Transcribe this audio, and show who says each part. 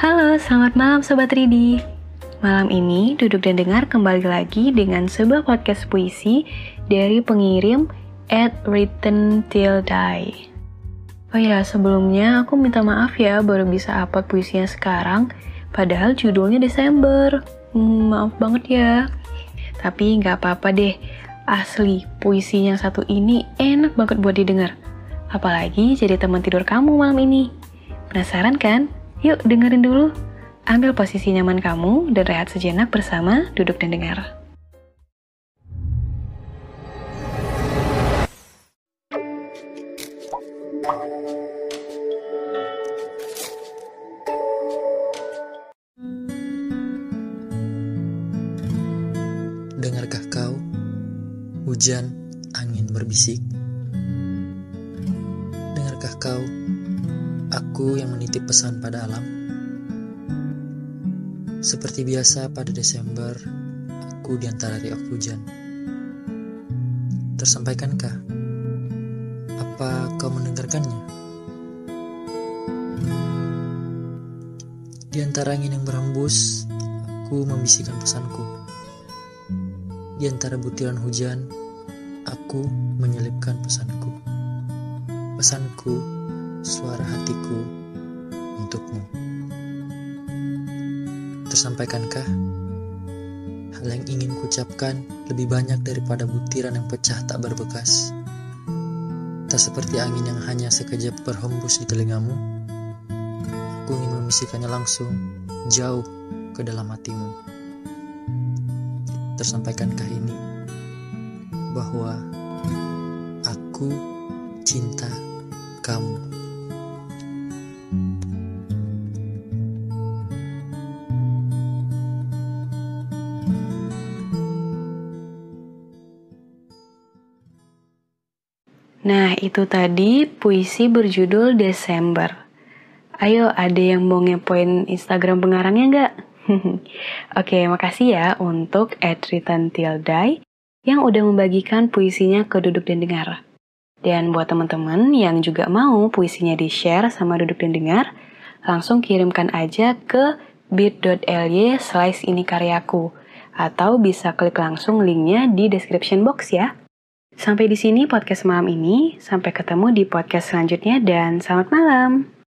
Speaker 1: Halo, selamat malam Sobat Ridi. Malam ini duduk dan dengar kembali lagi dengan sebuah podcast puisi dari pengirim at written till die. Oh ya, sebelumnya aku minta maaf ya baru bisa upload puisinya sekarang, padahal judulnya Desember. Hmm, maaf banget ya. Tapi nggak apa-apa deh, asli puisi yang satu ini enak banget buat didengar. Apalagi jadi teman tidur kamu malam ini. Penasaran kan? Yuk dengerin dulu. Ambil posisi nyaman kamu dan rehat sejenak bersama duduk dan dengar.
Speaker 2: Dengarkah kau hujan angin berbisik? Dengarkah kau Aku yang menitip pesan pada alam. Seperti biasa pada Desember, aku di antara riak hujan. Tersampaikankah? Apa kau mendengarkannya? Di antara angin yang berhembus, aku membisikkan pesanku. Di antara butiran hujan, aku menyelipkan pesanku. Pesanku suara hatiku untukmu. Tersampaikankah hal yang ingin kucapkan lebih banyak daripada butiran yang pecah tak berbekas? Tak seperti angin yang hanya sekejap berhembus di telingamu. Aku ingin memisikannya langsung, jauh ke dalam hatimu. Tersampaikankah ini bahwa aku cinta kamu?
Speaker 1: Nah, itu tadi puisi berjudul Desember. Ayo, ada yang mau ngepoin Instagram pengarangnya nggak? Oke, makasih ya untuk Edritan Tildai yang udah membagikan puisinya ke Duduk dan Dengar. Dan buat teman-teman yang juga mau puisinya di-share sama Duduk dan Dengar, langsung kirimkan aja ke bit.ly slice ini karyaku. Atau bisa klik langsung linknya di description box ya. Sampai di sini podcast malam ini. Sampai ketemu di podcast selanjutnya dan selamat malam.